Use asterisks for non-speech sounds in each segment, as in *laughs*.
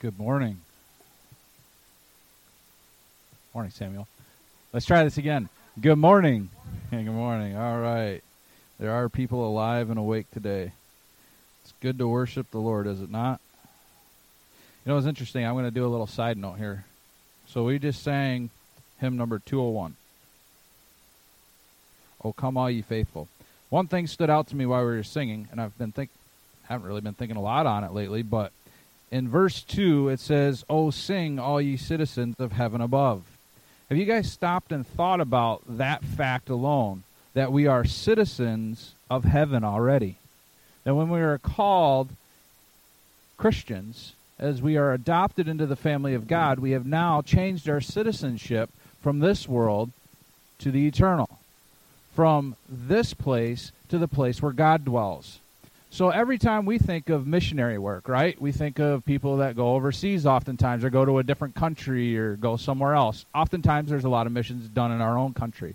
Good morning. Morning, Samuel. Let's try this again. Good morning. Hey, *laughs* good morning. All right. There are people alive and awake today. It's good to worship the Lord, is it not? You know, it's interesting. I'm going to do a little side note here. So we just sang hymn number 201. Oh, come all ye faithful. One thing stood out to me while we were singing, and I've been think haven't really been thinking a lot on it lately, but in verse 2 it says, "Oh sing all ye citizens of heaven above." Have you guys stopped and thought about that fact alone that we are citizens of heaven already? That when we are called Christians, as we are adopted into the family of God, we have now changed our citizenship from this world to the eternal, from this place to the place where God dwells. So every time we think of missionary work, right? We think of people that go overseas oftentimes or go to a different country or go somewhere else. Oftentimes there's a lot of missions done in our own country.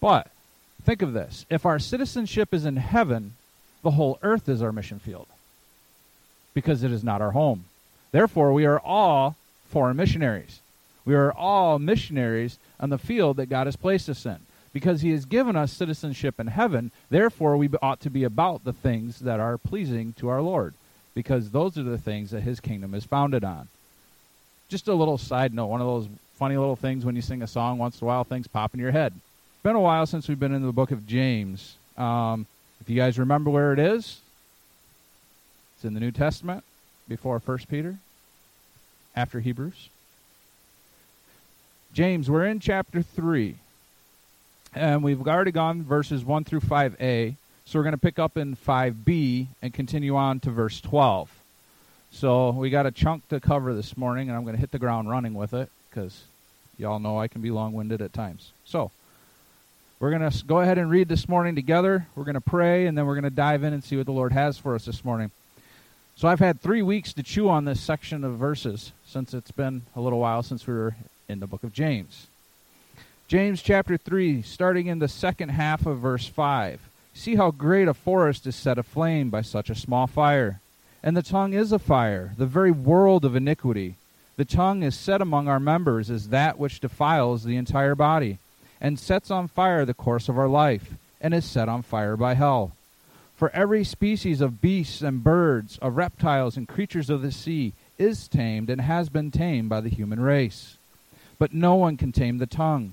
But think of this. If our citizenship is in heaven, the whole earth is our mission field because it is not our home. Therefore, we are all foreign missionaries. We are all missionaries on the field that God has placed us in because he has given us citizenship in heaven. Therefore, we ought to be about the things that are pleasing to our Lord, because those are the things that his kingdom is founded on. Just a little side note, one of those funny little things when you sing a song once in a while, things pop in your head. It's been a while since we've been in the book of James. Um, if you guys remember where it is, it's in the New Testament, before First Peter, after Hebrews. James, we're in chapter 3. And we've already gone verses 1 through 5a. So we're going to pick up in 5b and continue on to verse 12. So we got a chunk to cover this morning, and I'm going to hit the ground running with it because y'all know I can be long winded at times. So we're going to go ahead and read this morning together. We're going to pray, and then we're going to dive in and see what the Lord has for us this morning. So I've had three weeks to chew on this section of verses since it's been a little while since we were in the book of James. James chapter 3, starting in the second half of verse 5. See how great a forest is set aflame by such a small fire. And the tongue is a fire, the very world of iniquity. The tongue is set among our members as that which defiles the entire body, and sets on fire the course of our life, and is set on fire by hell. For every species of beasts and birds, of reptiles and creatures of the sea, is tamed and has been tamed by the human race. But no one can tame the tongue.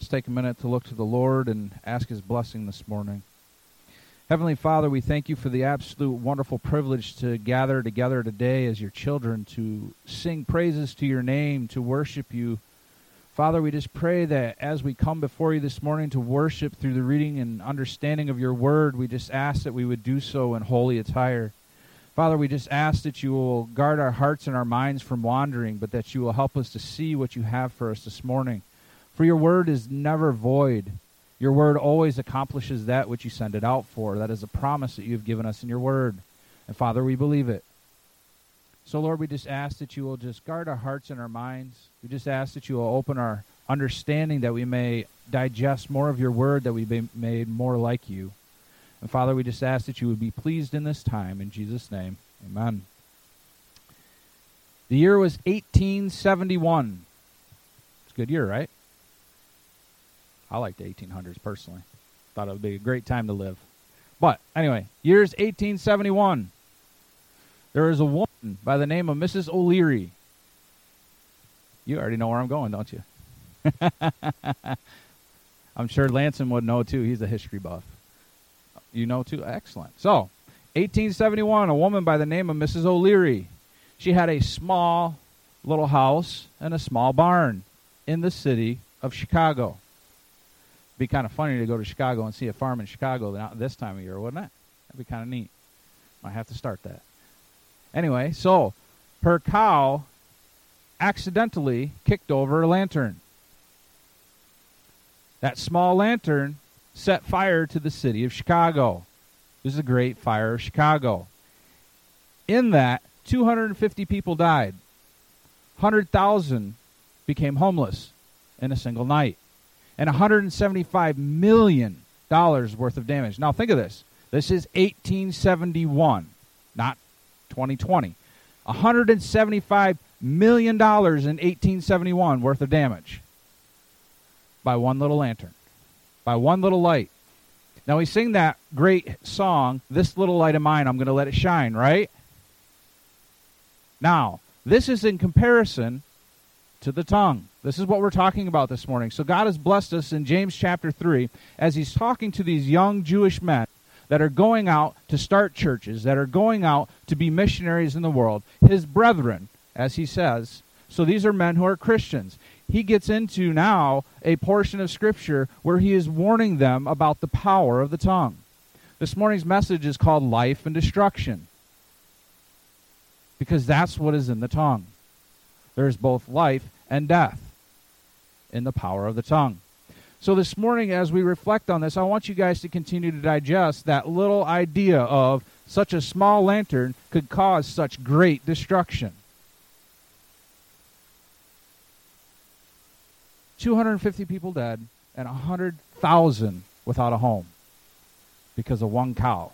Let's take a minute to look to the Lord and ask His blessing this morning. Heavenly Father, we thank you for the absolute wonderful privilege to gather together today as your children to sing praises to your name, to worship you. Father, we just pray that as we come before you this morning to worship through the reading and understanding of your word, we just ask that we would do so in holy attire. Father, we just ask that you will guard our hearts and our minds from wandering, but that you will help us to see what you have for us this morning. For your word is never void. Your word always accomplishes that which you send it out for. That is a promise that you have given us in your word. And Father, we believe it. So, Lord, we just ask that you will just guard our hearts and our minds. We just ask that you will open our understanding that we may digest more of your word, that we may be made more like you. And Father, we just ask that you would be pleased in this time. In Jesus' name, amen. The year was 1871. It's a good year, right? I like the 1800s personally. Thought it would be a great time to live. But anyway, years 1871. There is a woman by the name of Mrs. O'Leary. You already know where I'm going, don't you? *laughs* I'm sure Lanson would know too. He's a history buff. You know too? Excellent. So, 1871, a woman by the name of Mrs. O'Leary. She had a small little house and a small barn in the city of Chicago be kind of funny to go to Chicago and see a farm in Chicago this time of year, wouldn't it? That'd be kind of neat. Might have to start that. Anyway, so her cow accidentally kicked over a lantern. That small lantern set fire to the city of Chicago. It was the Great Fire of Chicago. In that, 250 people died. 100,000 became homeless in a single night. And $175 million worth of damage. Now, think of this. This is 1871, not 2020. $175 million in 1871 worth of damage by one little lantern, by one little light. Now we sing that great song, This Little Light of Mine, I'm going to let it shine, right? Now, this is in comparison to the tongue. This is what we're talking about this morning. So God has blessed us in James chapter 3 as he's talking to these young Jewish men that are going out to start churches, that are going out to be missionaries in the world, his brethren, as he says. So these are men who are Christians. He gets into now a portion of Scripture where he is warning them about the power of the tongue. This morning's message is called Life and Destruction because that's what is in the tongue. There's both life and death in the power of the tongue. So, this morning, as we reflect on this, I want you guys to continue to digest that little idea of such a small lantern could cause such great destruction. 250 people dead and 100,000 without a home because of one cow.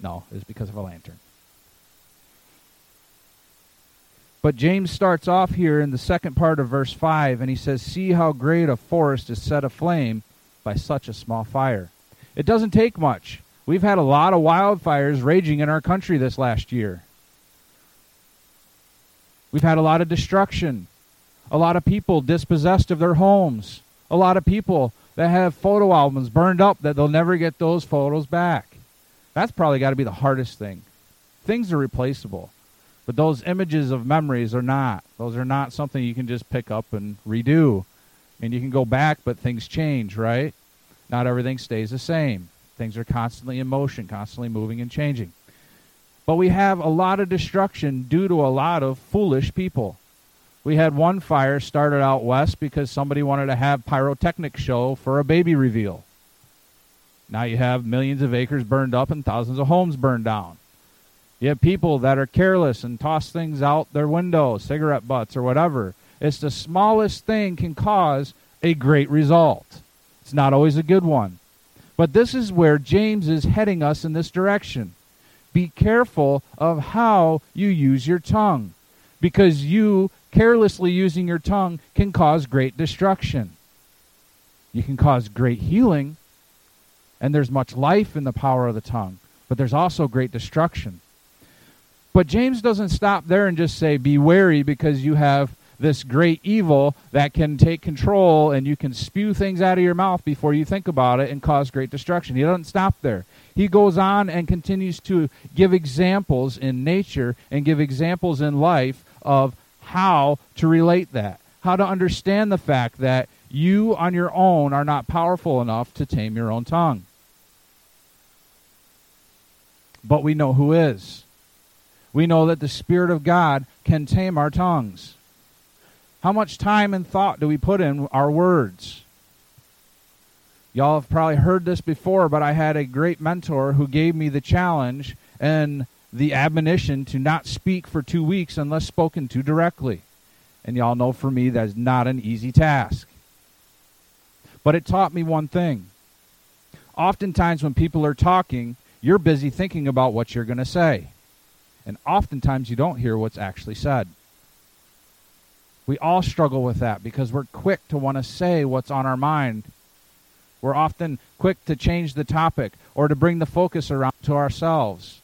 No, it was because of a lantern. But James starts off here in the second part of verse 5, and he says, See how great a forest is set aflame by such a small fire. It doesn't take much. We've had a lot of wildfires raging in our country this last year. We've had a lot of destruction, a lot of people dispossessed of their homes, a lot of people that have photo albums burned up that they'll never get those photos back. That's probably got to be the hardest thing. Things are replaceable. But those images of memories are not. Those are not something you can just pick up and redo. And you can go back, but things change, right? Not everything stays the same. Things are constantly in motion, constantly moving and changing. But we have a lot of destruction due to a lot of foolish people. We had one fire started out west because somebody wanted to have pyrotechnic show for a baby reveal. Now you have millions of acres burned up and thousands of homes burned down. You have people that are careless and toss things out their window, cigarette butts or whatever. It's the smallest thing can cause a great result. It's not always a good one. But this is where James is heading us in this direction. Be careful of how you use your tongue, because you carelessly using your tongue can cause great destruction. You can cause great healing, and there's much life in the power of the tongue, but there's also great destruction. But James doesn't stop there and just say, Be wary because you have this great evil that can take control and you can spew things out of your mouth before you think about it and cause great destruction. He doesn't stop there. He goes on and continues to give examples in nature and give examples in life of how to relate that, how to understand the fact that you on your own are not powerful enough to tame your own tongue. But we know who is we know that the Spirit of God can tame our tongues. How much time and thought do we put in our words? Y'all have probably heard this before, but I had a great mentor who gave me the challenge and the admonition to not speak for two weeks unless spoken to directly. And y'all know for me that's not an easy task. But it taught me one thing. Oftentimes, when people are talking, you're busy thinking about what you're going to say and oftentimes you don't hear what's actually said. We all struggle with that because we're quick to want to say what's on our mind. We're often quick to change the topic or to bring the focus around to ourselves.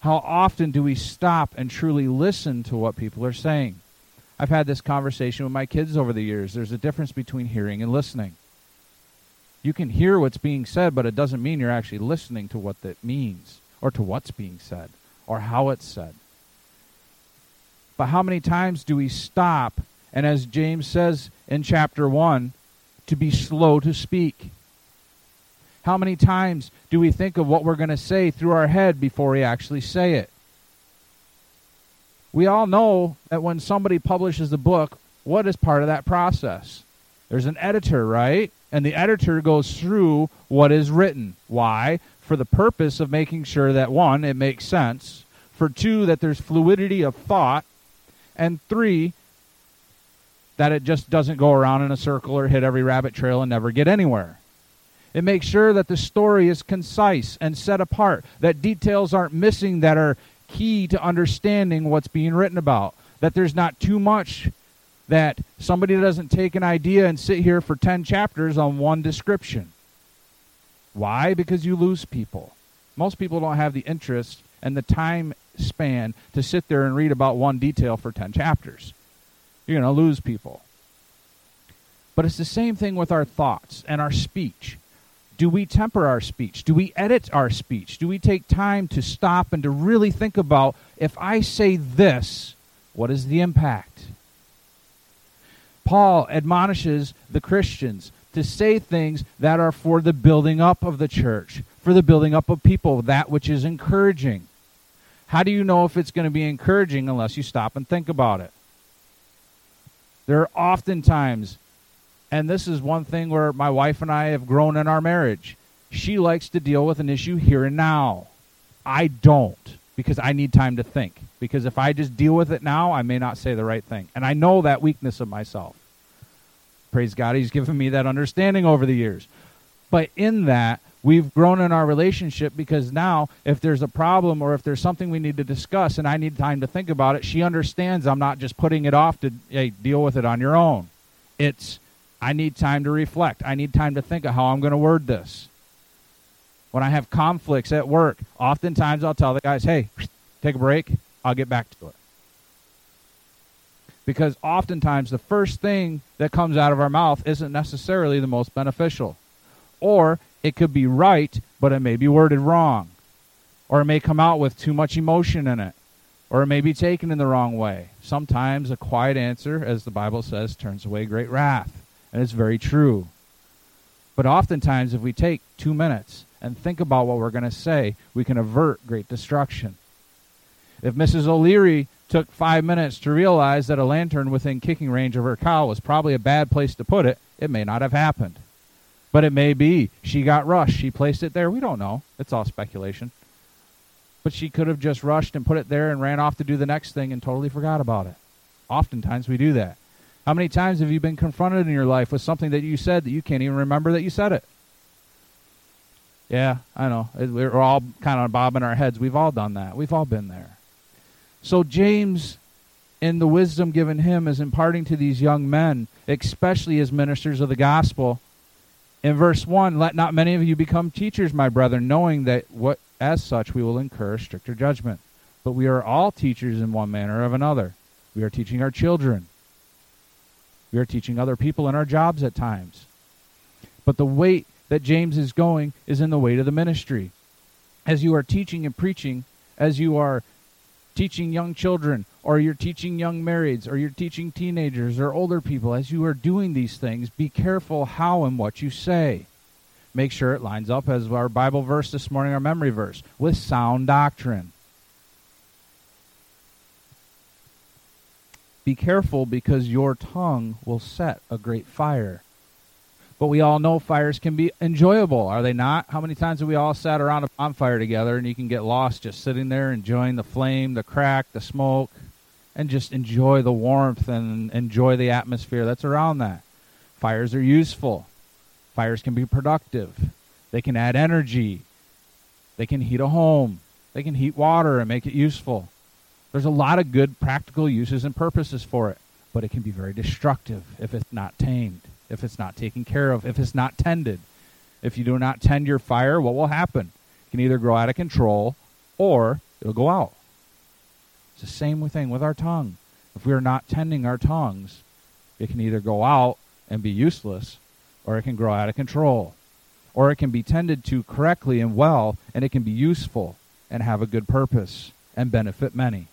How often do we stop and truly listen to what people are saying? I've had this conversation with my kids over the years. There's a difference between hearing and listening. You can hear what's being said, but it doesn't mean you're actually listening to what that means or to what's being said or how it's said. But how many times do we stop, and as James says in chapter 1, to be slow to speak? How many times do we think of what we're going to say through our head before we actually say it? We all know that when somebody publishes a book, what is part of that process? There's an editor, right? And the editor goes through what is written. Why? For the purpose of making sure that one, it makes sense. For two, that there's fluidity of thought. And three, that it just doesn't go around in a circle or hit every rabbit trail and never get anywhere. It makes sure that the story is concise and set apart, that details aren't missing that are key to understanding what's being written about, that there's not too much that somebody doesn't take an idea and sit here for 10 chapters on one description. Why? Because you lose people. Most people don't have the interest and the time span to sit there and read about one detail for 10 chapters. You're going to lose people. But it's the same thing with our thoughts and our speech. Do we temper our speech? Do we edit our speech? Do we take time to stop and to really think about if I say this, what is the impact? Paul admonishes the Christians to say things that are for the building up of the church, for the building up of people, that which is encouraging. How do you know if it's going to be encouraging unless you stop and think about it? There are oftentimes, and this is one thing where my wife and I have grown in our marriage. She likes to deal with an issue here and now. I don't because I need time to think. Because if I just deal with it now, I may not say the right thing. And I know that weakness of myself. Praise God, He's given me that understanding over the years. But in that, we've grown in our relationship because now, if there's a problem or if there's something we need to discuss and I need time to think about it, she understands I'm not just putting it off to hey, deal with it on your own. It's, I need time to reflect. I need time to think of how I'm going to word this when I have conflicts at work, oftentimes I'll tell the guys, hey, take a break, I'll get back to it. Because oftentimes the first thing that comes out of our mouth isn't necessarily the most beneficial. Or it could be right, but it may be worded wrong. Or it may come out with too much emotion in it. Or it may be taken in the wrong way. Sometimes a quiet answer, as the Bible says, turns away great wrath. And it's very true. But oftentimes, if we take two minutes and think about what we're going to say, we can avert great destruction. If Mrs. O'Leary took five minutes to realize that a lantern within kicking range of her cow was probably a bad place to put it, it may not have happened. But it may be she got rushed. She placed it there. We don't know. It's all speculation. But she could have just rushed and put it there and ran off to do the next thing and totally forgot about it. Oftentimes we do that. How many times have you been confronted in your life with something that you said that you can't even remember that you said it? Yeah, I know. We're all kind of bobbing our heads. We've all done that. We've all been there. So James, in the wisdom given him, is imparting to these young men, especially as ministers of the gospel. In verse 1, let not many of you become teachers, my brethren, knowing that what as such we will incur stricter judgment. But we are all teachers in one manner or of another. We are teaching our children. We are teaching other people in our jobs at times. But the weight that James is going is in the weight of the ministry. As you are teaching and preaching, as you are teaching young children, or you're teaching young marrieds, or you're teaching teenagers or older people, as you are doing these things, be careful how and what you say. Make sure it lines up, as our Bible verse this morning, our memory verse, with sound doctrine. Be careful because your tongue will set a great fire. But we all know fires can be enjoyable, are they not? How many times have we all sat around a bonfire together and you can get lost just sitting there enjoying the flame, the crack, the smoke, and just enjoy the warmth and enjoy the atmosphere that's around that? Fires are useful. Fires can be productive. They can add energy. They can heat a home. They can heat water and make it useful. There's a lot of good practical uses and purposes for it, but it can be very destructive if it's not tamed if it's not taken care of, if it's not tended. If you do not tend your fire, what will happen? It can either grow out of control or it'll go out. It's the same thing with our tongue. If we are not tending our tongues, it can either go out and be useless or it can grow out of control. Or it can be tended to correctly and well, and it can be useful and have a good purpose and benefit many.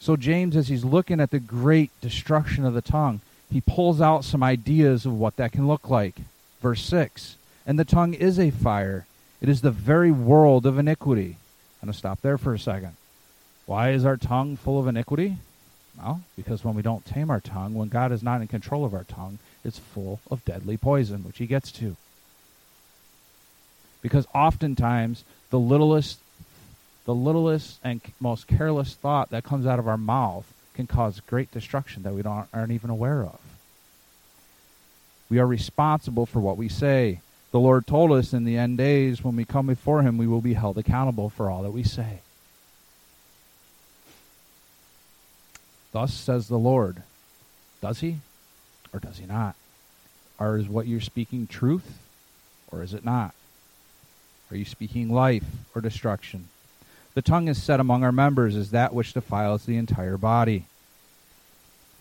So, James, as he's looking at the great destruction of the tongue, he pulls out some ideas of what that can look like. Verse 6 And the tongue is a fire, it is the very world of iniquity. I'm going to stop there for a second. Why is our tongue full of iniquity? Well, because when we don't tame our tongue, when God is not in control of our tongue, it's full of deadly poison, which he gets to. Because oftentimes the littlest the littlest and most careless thought that comes out of our mouth can cause great destruction that we don't, aren't even aware of. We are responsible for what we say. The Lord told us in the end days, when we come before Him, we will be held accountable for all that we say. Thus says the Lord. Does He? Or does He not? Or is what you're speaking truth? Or is it not? Are you speaking life or destruction? The tongue is set among our members as that which defiles the entire body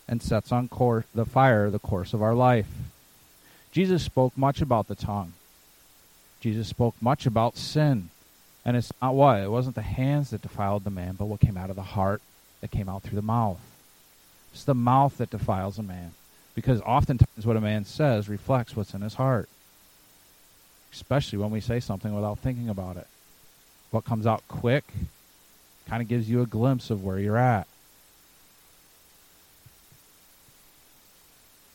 and sets on the fire the course of our life. Jesus spoke much about the tongue. Jesus spoke much about sin. And it's not what? It wasn't the hands that defiled the man, but what came out of the heart that came out through the mouth. It's the mouth that defiles a man. Because oftentimes what a man says reflects what's in his heart. Especially when we say something without thinking about it. What comes out quick kind of gives you a glimpse of where you're at.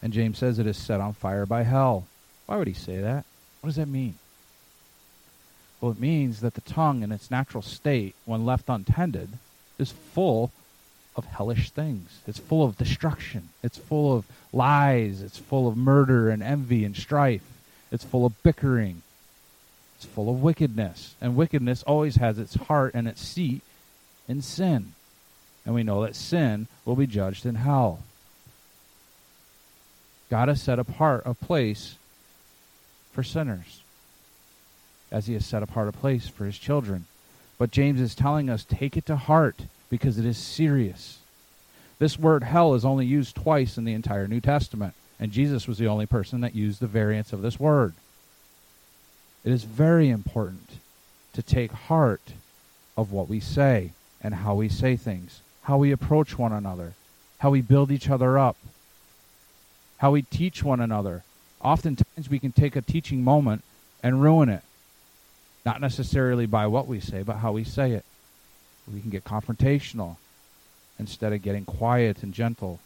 And James says it is set on fire by hell. Why would he say that? What does that mean? Well, it means that the tongue in its natural state, when left untended, is full of hellish things. It's full of destruction. It's full of lies. It's full of murder and envy and strife. It's full of bickering. It's full of wickedness. And wickedness always has its heart and its seat in sin. And we know that sin will be judged in hell. God has set apart a place for sinners, as he has set apart a place for his children. But James is telling us take it to heart because it is serious. This word hell is only used twice in the entire New Testament, and Jesus was the only person that used the variants of this word. It is very important to take heart of what we say and how we say things, how we approach one another, how we build each other up, how we teach one another. Oftentimes we can take a teaching moment and ruin it. Not necessarily by what we say, but how we say it. We can get confrontational instead of getting quiet and gentle.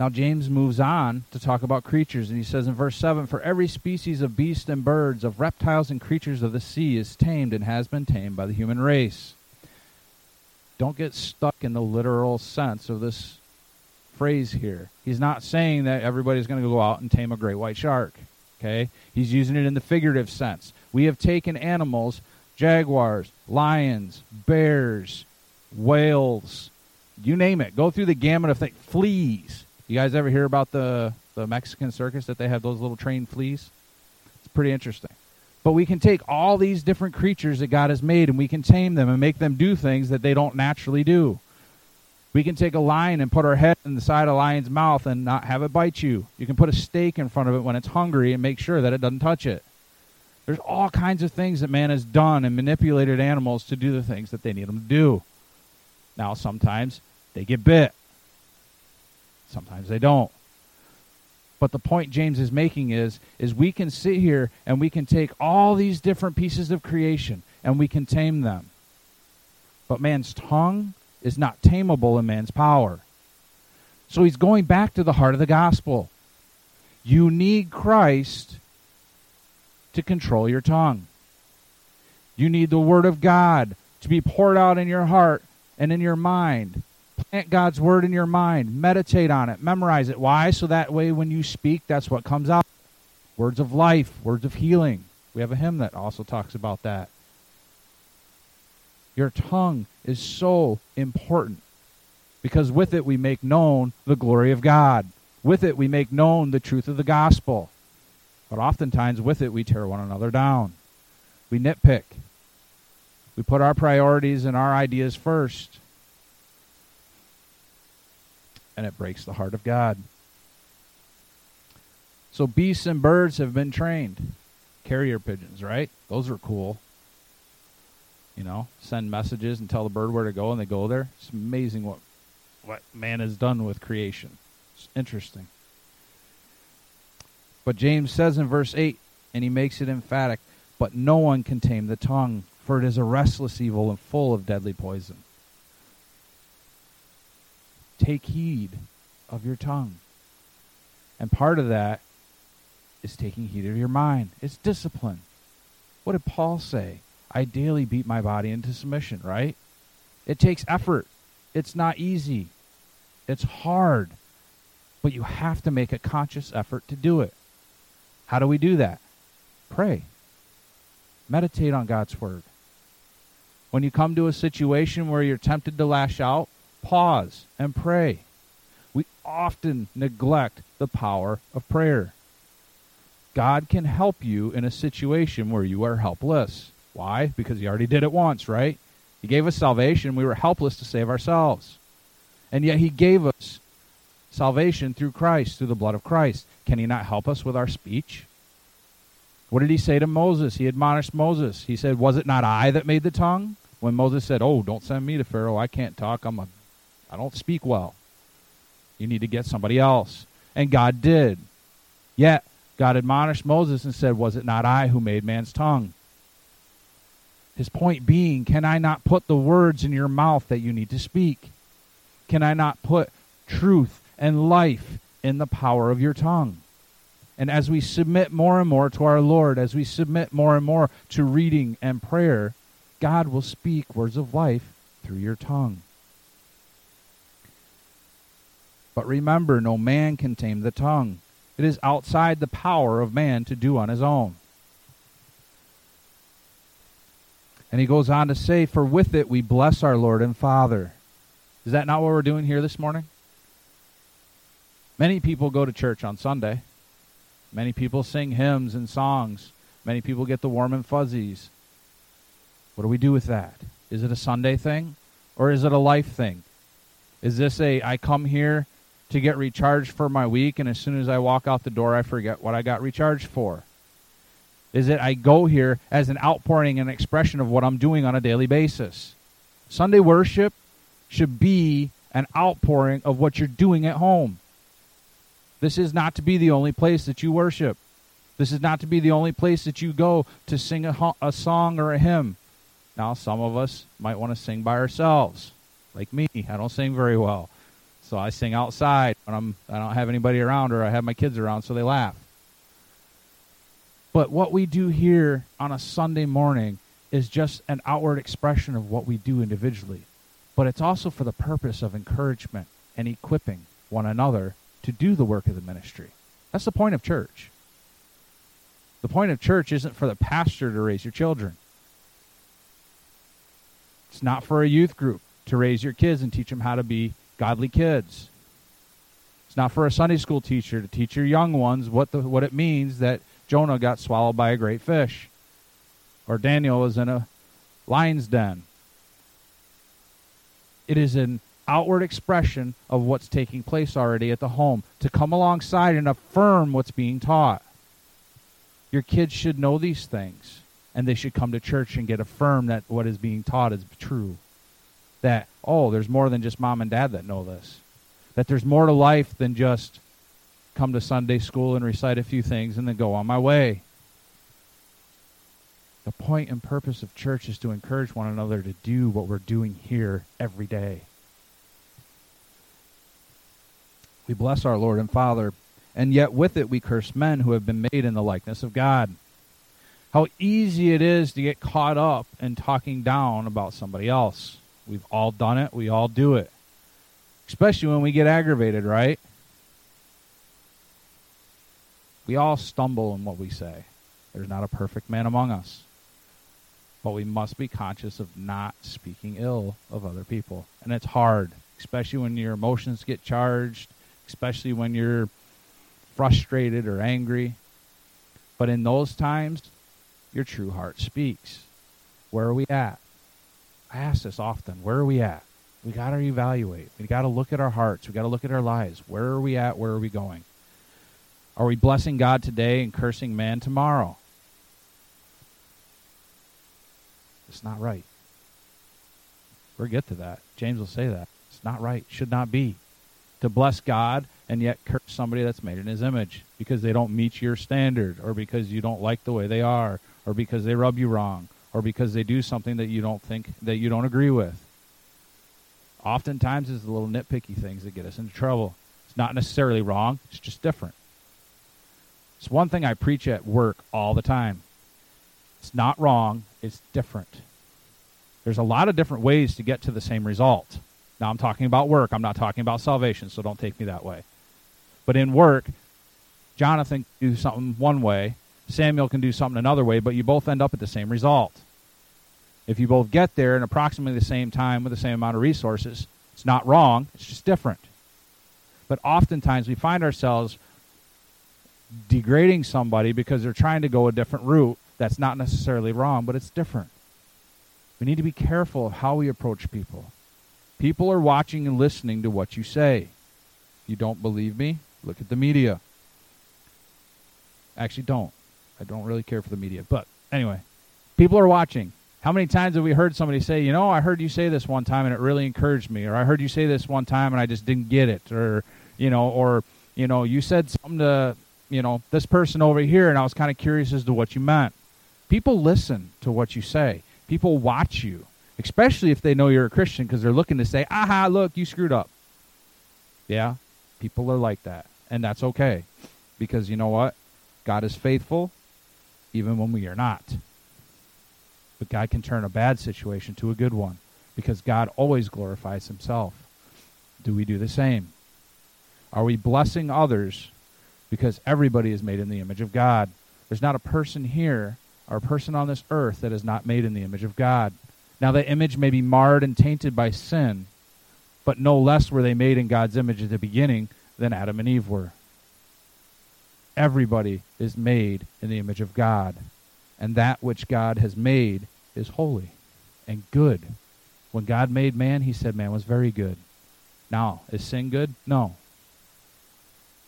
Now, James moves on to talk about creatures, and he says in verse 7 For every species of beasts and birds, of reptiles and creatures of the sea is tamed and has been tamed by the human race. Don't get stuck in the literal sense of this phrase here. He's not saying that everybody's going to go out and tame a great white shark. Okay? He's using it in the figurative sense. We have taken animals, jaguars, lions, bears, whales, you name it. Go through the gamut of things. Fleas. You guys ever hear about the, the Mexican circus that they have those little trained fleas? It's pretty interesting. But we can take all these different creatures that God has made and we can tame them and make them do things that they don't naturally do. We can take a lion and put our head in the side of a lion's mouth and not have it bite you. You can put a steak in front of it when it's hungry and make sure that it doesn't touch it. There's all kinds of things that man has done and manipulated animals to do the things that they need them to do. Now, sometimes they get bit, sometimes they don't. But the point James is making is is we can sit here and we can take all these different pieces of creation and we can tame them. But man's tongue is not tameable in man's power. So he's going back to the heart of the gospel. You need Christ to control your tongue. You need the Word of God to be poured out in your heart and in your mind. Plant God's Word in your mind. Meditate on it. Memorize it. Why? So that way when you speak, that's what comes out. Words of life, words of healing. We have a hymn that also talks about that. Your tongue is so important because with it we make known the glory of God. With it we make known the truth of the gospel. But oftentimes with it we tear one another down. We nitpick. We put our priorities and our ideas first. And it breaks the heart of God. So beasts and birds have been trained. Carrier pigeons, right? Those are cool. You know, send messages and tell the bird where to go and they go there. It's amazing what what man has done with creation. It's interesting. But James says in verse 8, and he makes it emphatic, but no one can tame the tongue, for it is a restless evil and full of deadly poison. Take heed of your tongue. And part of that is taking heed of your mind. It's discipline. What did Paul say? I daily beat my body into submission, right? It takes effort. It's not easy. It's hard. But you have to make a conscious effort to do it. How do we do that? Pray. Meditate on God's Word. When you come to a situation where you're tempted to lash out, pause and pray. We often neglect the power of prayer. God can help you in a situation where you are helpless. Why? Because He already did it once, right? He gave us salvation. We were helpless to save ourselves. And yet He gave us salvation through Christ, through the blood of Christ. Can He not help us with our speech? What did He say to Moses? He admonished Moses. He said, Was it not I that made the tongue? When Moses said, Oh, don't send me to Pharaoh. I can't talk. I'm a, I don't speak well. You need to get somebody else. And God did. Yet, God admonished Moses and said, Was it not I who made man's tongue? His point being, can I not put the words in your mouth that you need to speak? Can I not put truth and life in the power of your tongue? And as we submit more and more to our Lord, as we submit more and more to reading and prayer, God will speak words of life through your tongue. But remember, no man can tame the tongue. It is outside the power of man to do on his own. And he goes on to say, For with it we bless our Lord and Father. Is that not what we're doing here this morning? Many people go to church on Sunday. Many people sing hymns and songs. Many people get the warm and fuzzies. What do we do with that? Is it a Sunday thing or is it a life thing? Is this a I come here to get recharged for my week, and as soon as I walk out the door, I forget what I got recharged for? Is it I go here as an outpouring and expression of what I'm doing on a daily basis? Sunday worship should be an outpouring of what you're doing at home. This is not to be the only place that you worship. This is not to be the only place that you go to sing a, a song or a hymn. Now, some of us might want to sing by ourselves, like me. I don't sing very well. So I sing outside when I'm I don't have anybody around or I have my kids around so they laugh. But what we do here on a Sunday morning is just an outward expression of what we do individually. But it's also for the purpose of encouragement and equipping one another to do the work of the ministry. That's the point of church. The point of church isn't for the pastor to raise your children. It's not for a youth group to raise your kids and teach them how to be godly kids. It's not for a Sunday school teacher to teach your young ones what the what it means that Jonah got swallowed by a great fish or Daniel was in a lion's den. It is an outward expression of what's taking place already at the home to come alongside and affirm what's being taught. Your kids should know these things and they should come to church and get affirmed that what is being taught is true that, oh, there's more than just mom and dad that know this. That there's more to life than just come to Sunday school and recite a few things and then go on my way. The point and purpose of church is to encourage one another to do what we're doing here every day. We bless our Lord and Father, and yet with it we curse men who have been made in the likeness of God. How easy it is to get caught up in talking down about somebody else. We've all done it. We all do it. Especially when we get aggravated, right? We all stumble in what we say. There's not a perfect man among us. But we must be conscious of not speaking ill of other people. And it's hard, especially when your emotions get charged, especially when you're frustrated or angry. But in those times, your true heart speaks. Where are we at? I ask this often. Where are we at? We got to evaluate. We got to look at our hearts. We got to look at our lives. Where are we at? Where are we going? Are we blessing God today and cursing man tomorrow? It's not right. We'll get to that. James will say that. It's not right. Should not be. To bless God and yet curse somebody that's made in his image because they don't meet your standard or because you don't like the way they are or because they rub you wrong or because they do something that you don't think that you don't agree with. Oftentimes it's the little nitpicky things that get us into trouble. It's not necessarily wrong, it's just different. It's one thing I preach at work all the time. It's not wrong, it's different. There's a lot of different ways to get to the same result. Now I'm talking about work, I'm not talking about salvation, so don't take me that way. But in work, Jonathan do something one way, Samuel can do something another way, but you both end up at the same result. If you both get there in approximately the same time with the same amount of resources, it's not wrong, it's just different. But oftentimes we find ourselves degrading somebody because they're trying to go a different route. That's not necessarily wrong, but it's different. We need to be careful of how we approach people. People are watching and listening to what you say. You don't believe me, Look at the media. Actually, don't. I don't really care for the media. But anyway, people are watching. How many times have we heard somebody say, you know, I heard you say this one time and it really encouraged me, or I heard you say this one time and I just didn't get it, or, you know, or, you know, you said something to, you know, this person over here and I was kind of curious as to what you meant. People listen to what you say, people watch you, especially if they know you're a Christian because they're looking to say, aha, look, you screwed up. Yeah, people are like that. And that's okay. Because you know what? God is faithful even when we are not. But God can turn a bad situation to a good one because God always glorifies himself. Do we do the same? Are we blessing others because everybody is made in the image of God? There's not a person here or a person on this earth that is not made in the image of God. Now, that image may be marred and tainted by sin, but no less were they made in God's image at the beginning than Adam and Eve were. Everybody is made in the image of God, and that which God has made is holy and good. When God made man, he said man was very good. Now, is sin good? No.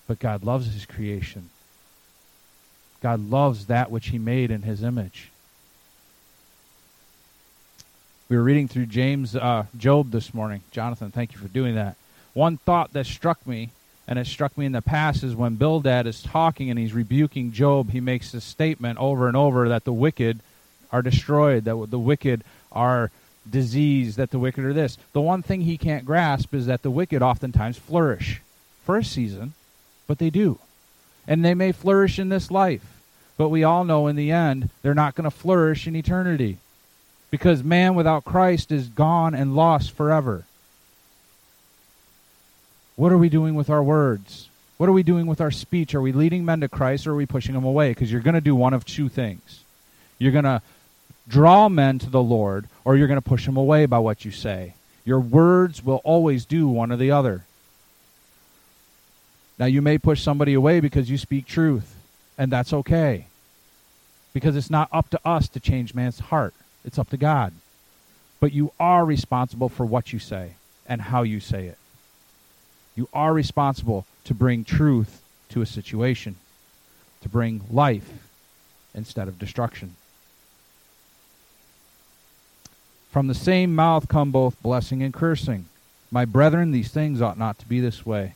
But God loves his creation. God loves that which he made in his image. We were reading through James, uh, Job this morning. Jonathan, thank you for doing that. One thought that struck me and it struck me in the past is when Bildad is talking and he's rebuking Job, he makes this statement over and over that the wicked are destroyed, that the wicked are diseased, that the wicked are this. The one thing he can't grasp is that the wicked oftentimes flourish for a season, but they do. And they may flourish in this life, but we all know in the end they're not going to flourish in eternity because man without Christ is gone and lost forever. What are we doing with our words? What are we doing with our speech? Are we leading men to Christ or are we pushing them away? Because you're going to do one of two things. You're going to draw men to the Lord or you're going to push them away by what you say. Your words will always do one or the other. Now, you may push somebody away because you speak truth, and that's okay. Because it's not up to us to change man's heart, it's up to God. But you are responsible for what you say and how you say it. You are responsible to bring truth to a situation, to bring life instead of destruction. From the same mouth come both blessing and cursing. My brethren, these things ought not to be this way.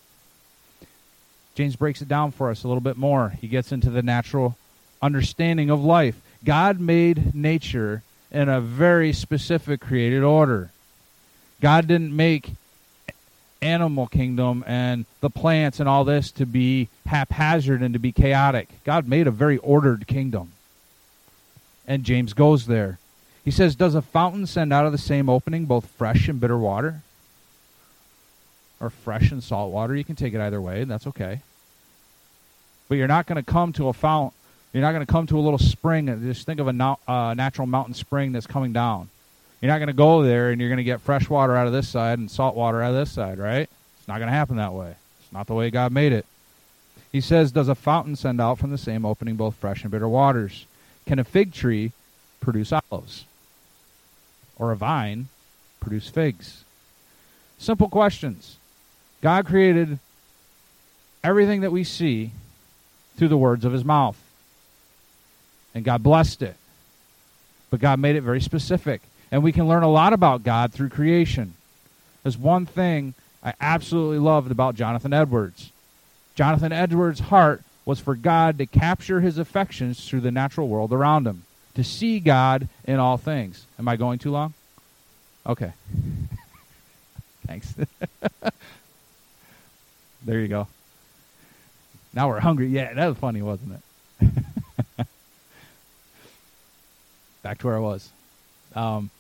James breaks it down for us a little bit more. He gets into the natural understanding of life. God made nature in a very specific created order. God didn't make animal kingdom and the plants and all this to be haphazard and to be chaotic. God made a very ordered kingdom. And James goes there. He says, Does a fountain send out of the same opening both fresh and bitter water? Or fresh and salt water? You can take it either way, and that's okay. But you're not going to come to a fountain. You're not going to come to a little spring. Just think of a no, uh, natural mountain spring that's coming down. You're not going to go there and you're going to get fresh water out of this side and salt water out of this side, right? It's not going to happen that way. It's not the way God made it. He says, Does a fountain send out from the same opening both fresh and bitter waters? Can a fig tree produce olives? Or a vine produce figs? Simple questions. God created everything that we see through the words of his mouth. And God blessed it. But God made it very specific. And we can learn a lot about God through creation. There's one thing I absolutely loved about Jonathan Edwards. Jonathan Edwards' heart was for God to capture his affections through the natural world around him, to see God in all things. Am I going too long? Okay. *laughs* Thanks. *laughs* there you go. Now we're hungry. Yeah, that was funny, wasn't it? *laughs* Back to where I was. Um,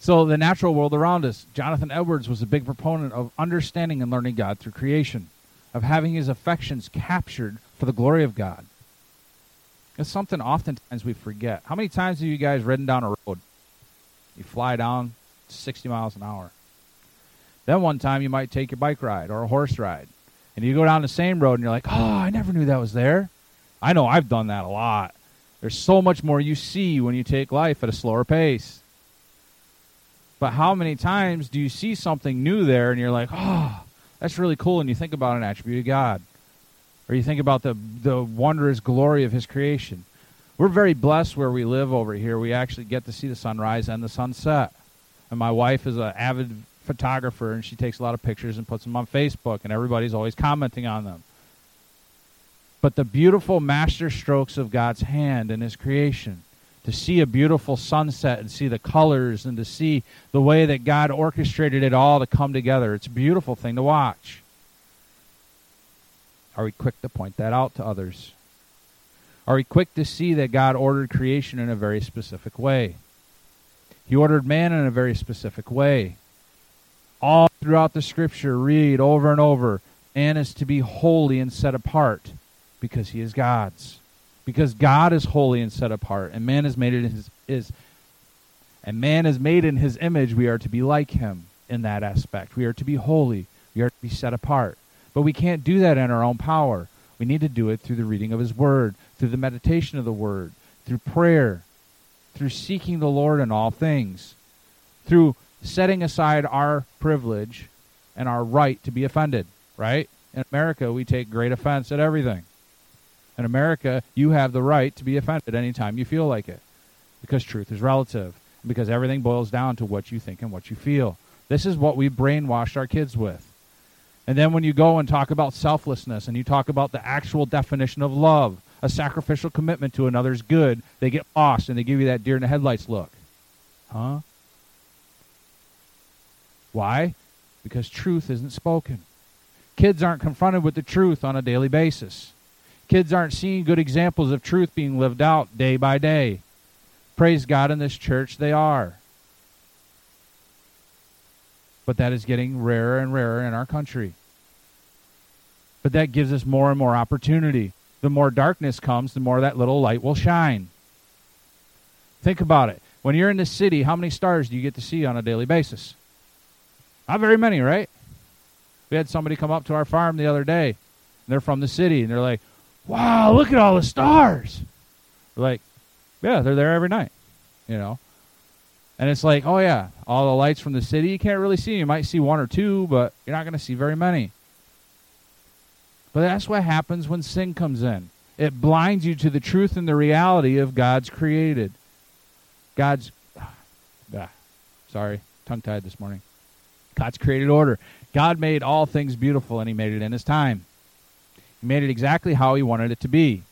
so, the natural world around us, Jonathan Edwards was a big proponent of understanding and learning God through creation, of having his affections captured for the glory of God. It's something oftentimes we forget. How many times have you guys ridden down a road? You fly down 60 miles an hour. Then one time you might take your bike ride or a horse ride. And you go down the same road and you're like, oh, I never knew that was there. I know I've done that a lot. There's so much more you see when you take life at a slower pace. But how many times do you see something new there and you're like, oh, that's really cool, and you think about an attribute of God? Or you think about the, the wondrous glory of His creation. We're very blessed where we live over here. We actually get to see the sunrise and the sunset. And my wife is an avid photographer, and she takes a lot of pictures and puts them on Facebook, and everybody's always commenting on them. But the beautiful master strokes of God's hand in His creation to see a beautiful sunset and see the colors and to see the way that God orchestrated it all to come together. It's a beautiful thing to watch. Are we quick to point that out to others? Are we quick to see that God ordered creation in a very specific way? He ordered man in a very specific way. All throughout the scripture, read over and over man is to be holy and set apart because he is God's because God is holy and set apart, and man is made in his is and man is made in his image. We are to be like him in that aspect. We are to be holy. We are to be set apart. But we can't do that in our own power. We need to do it through the reading of his word, through the meditation of the word, through prayer, through seeking the Lord in all things, through setting aside our privilege and our right to be offended, right? In America, we take great offense at everything. In America, you have the right to be offended anytime you feel like it because truth is relative, because everything boils down to what you think and what you feel. This is what we brainwashed our kids with. And then when you go and talk about selflessness and you talk about the actual definition of love, a sacrificial commitment to another's good, they get lost and they give you that deer in the headlights look. Huh? Why? Because truth isn't spoken. Kids aren't confronted with the truth on a daily basis. Kids aren't seeing good examples of truth being lived out day by day. Praise God, in this church they are. But that is getting rarer and rarer in our country. But that gives us more and more opportunity. The more darkness comes, the more that little light will shine. Think about it. When you're in the city, how many stars do you get to see on a daily basis? Not very many, right? We had somebody come up to our farm the other day. they're from the city, and they're like, wow, look at all the stars. Like, yeah, they're there every night, you know. And it's like, oh yeah, all the lights from the city you can't really see. You might see one or two, but you're not going to see very many. But that's what happens when sin comes in. It blinds you to the truth and the reality of God's created. God's *sighs* ah, sorry, tongue tied this morning. God's created order. God made all things beautiful and he made it in his time. He made it exactly how he wanted it to be.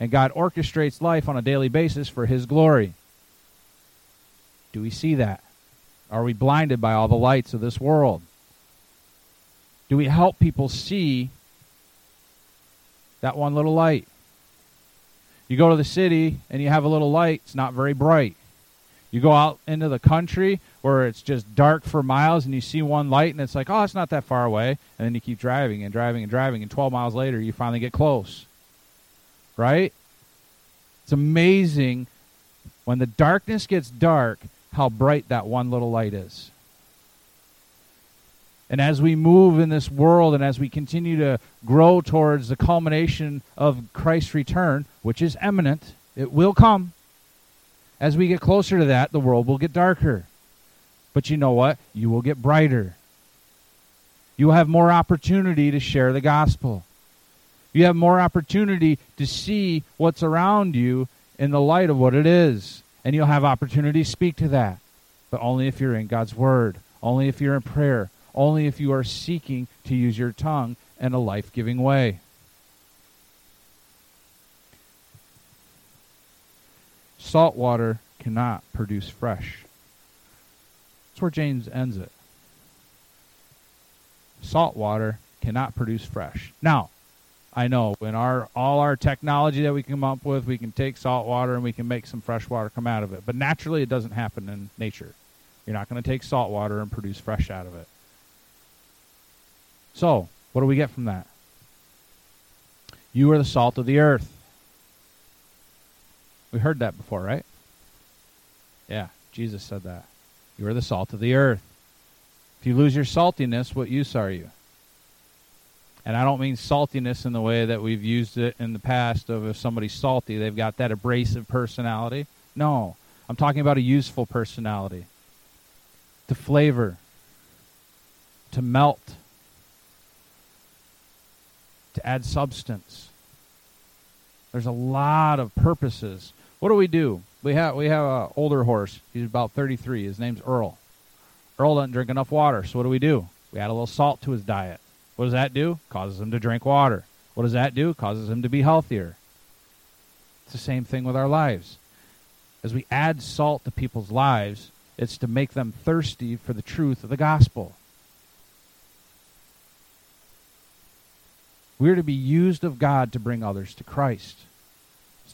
And God orchestrates life on a daily basis for his glory. Do we see that? Are we blinded by all the lights of this world? Do we help people see that one little light? You go to the city and you have a little light, it's not very bright. You go out into the country where it's just dark for miles and you see one light and it's like, oh, it's not that far away. And then you keep driving and driving and driving, and 12 miles later, you finally get close. Right? It's amazing when the darkness gets dark how bright that one little light is. And as we move in this world and as we continue to grow towards the culmination of Christ's return, which is imminent, it will come. As we get closer to that, the world will get darker. But you know what? You will get brighter. You will have more opportunity to share the gospel. You have more opportunity to see what's around you in the light of what it is. And you'll have opportunity to speak to that. But only if you're in God's Word, only if you're in prayer, only if you are seeking to use your tongue in a life giving way. Salt water cannot produce fresh. That's where James ends it. Salt water cannot produce fresh. Now, I know in our all our technology that we come up with, we can take salt water and we can make some fresh water come out of it. But naturally, it doesn't happen in nature. You're not going to take salt water and produce fresh out of it. So, what do we get from that? You are the salt of the earth. We heard that before, right? Yeah, Jesus said that. You are the salt of the earth. If you lose your saltiness, what use are you? And I don't mean saltiness in the way that we've used it in the past of if somebody's salty, they've got that abrasive personality. No, I'm talking about a useful personality. To flavor, to melt, to add substance. There's a lot of purposes. What do we do? We have we have an older horse. He's about 33. His name's Earl. Earl doesn't drink enough water, so what do we do? We add a little salt to his diet. What does that do? Causes him to drink water. What does that do? Causes him to be healthier. It's the same thing with our lives. As we add salt to people's lives, it's to make them thirsty for the truth of the gospel. We're to be used of God to bring others to Christ.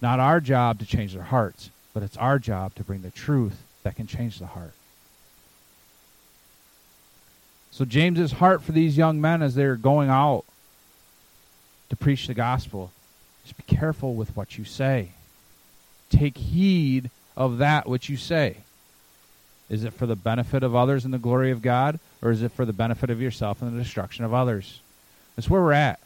It's not our job to change their hearts, but it's our job to bring the truth that can change the heart. So James's heart for these young men as they're going out to preach the gospel, just be careful with what you say. Take heed of that which you say. Is it for the benefit of others and the glory of God, or is it for the benefit of yourself and the destruction of others? That's where we're at.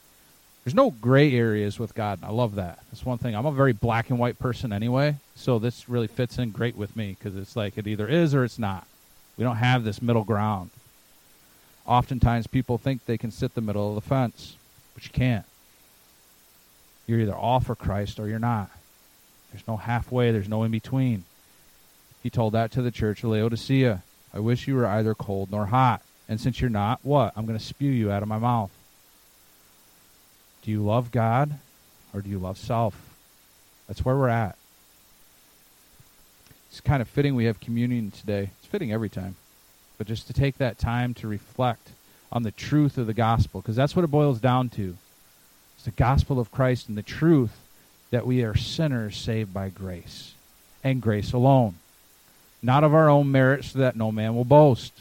There's no gray areas with God. I love that. That's one thing. I'm a very black and white person anyway, so this really fits in great with me because it's like it either is or it's not. We don't have this middle ground oftentimes people think they can sit the middle of the fence, but you can't. You're either all for Christ or you're not. There's no halfway, there's no in between. He told that to the church of Laodicea. I wish you were either cold nor hot. And since you're not, what? I'm going to spew you out of my mouth. Do you love God or do you love self? That's where we're at. It's kind of fitting we have communion today. It's fitting every time but just to take that time to reflect on the truth of the gospel, because that's what it boils down to. It's the gospel of Christ and the truth that we are sinners saved by grace, and grace alone. Not of our own merit, so that no man will boast.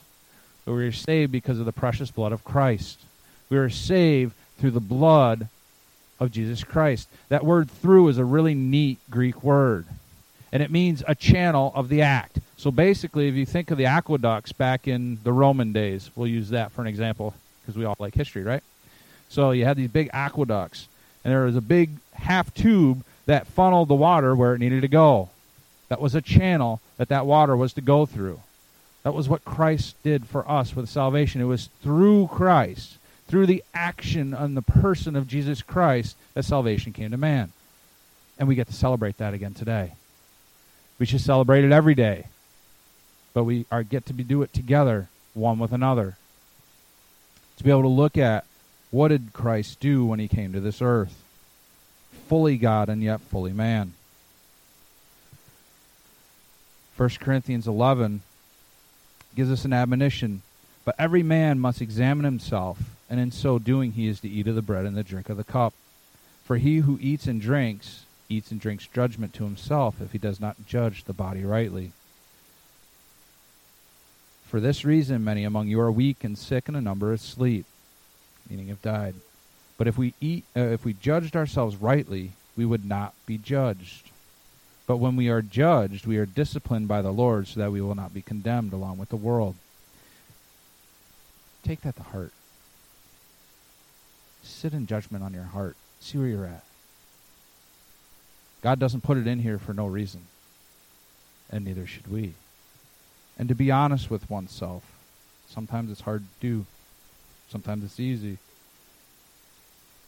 But we are saved because of the precious blood of Christ. We are saved through the blood of Jesus Christ. That word through is a really neat Greek word and it means a channel of the act. So basically, if you think of the aqueducts back in the Roman days, we'll use that for an example because we all like history, right? So you had these big aqueducts, and there was a big half tube that funneled the water where it needed to go. That was a channel that that water was to go through. That was what Christ did for us with salvation. It was through Christ, through the action and the person of Jesus Christ, that salvation came to man. And we get to celebrate that again today. We should celebrate it every day. But we are get to be, do it together, one with another. To be able to look at what did Christ do when he came to this earth? Fully God and yet fully man. 1 Corinthians 11 gives us an admonition. But every man must examine himself, and in so doing he is to eat of the bread and the drink of the cup. For he who eats and drinks eats and drinks judgment to himself if he does not judge the body rightly. For this reason, many among you are weak and sick, and a number asleep, meaning have died. But if we eat, uh, if we judged ourselves rightly, we would not be judged. But when we are judged, we are disciplined by the Lord, so that we will not be condemned along with the world. Take that to heart. Sit in judgment on your heart. See where you're at. God doesn't put it in here for no reason, and neither should we. And to be honest with oneself, sometimes it's hard to do, sometimes it's easy.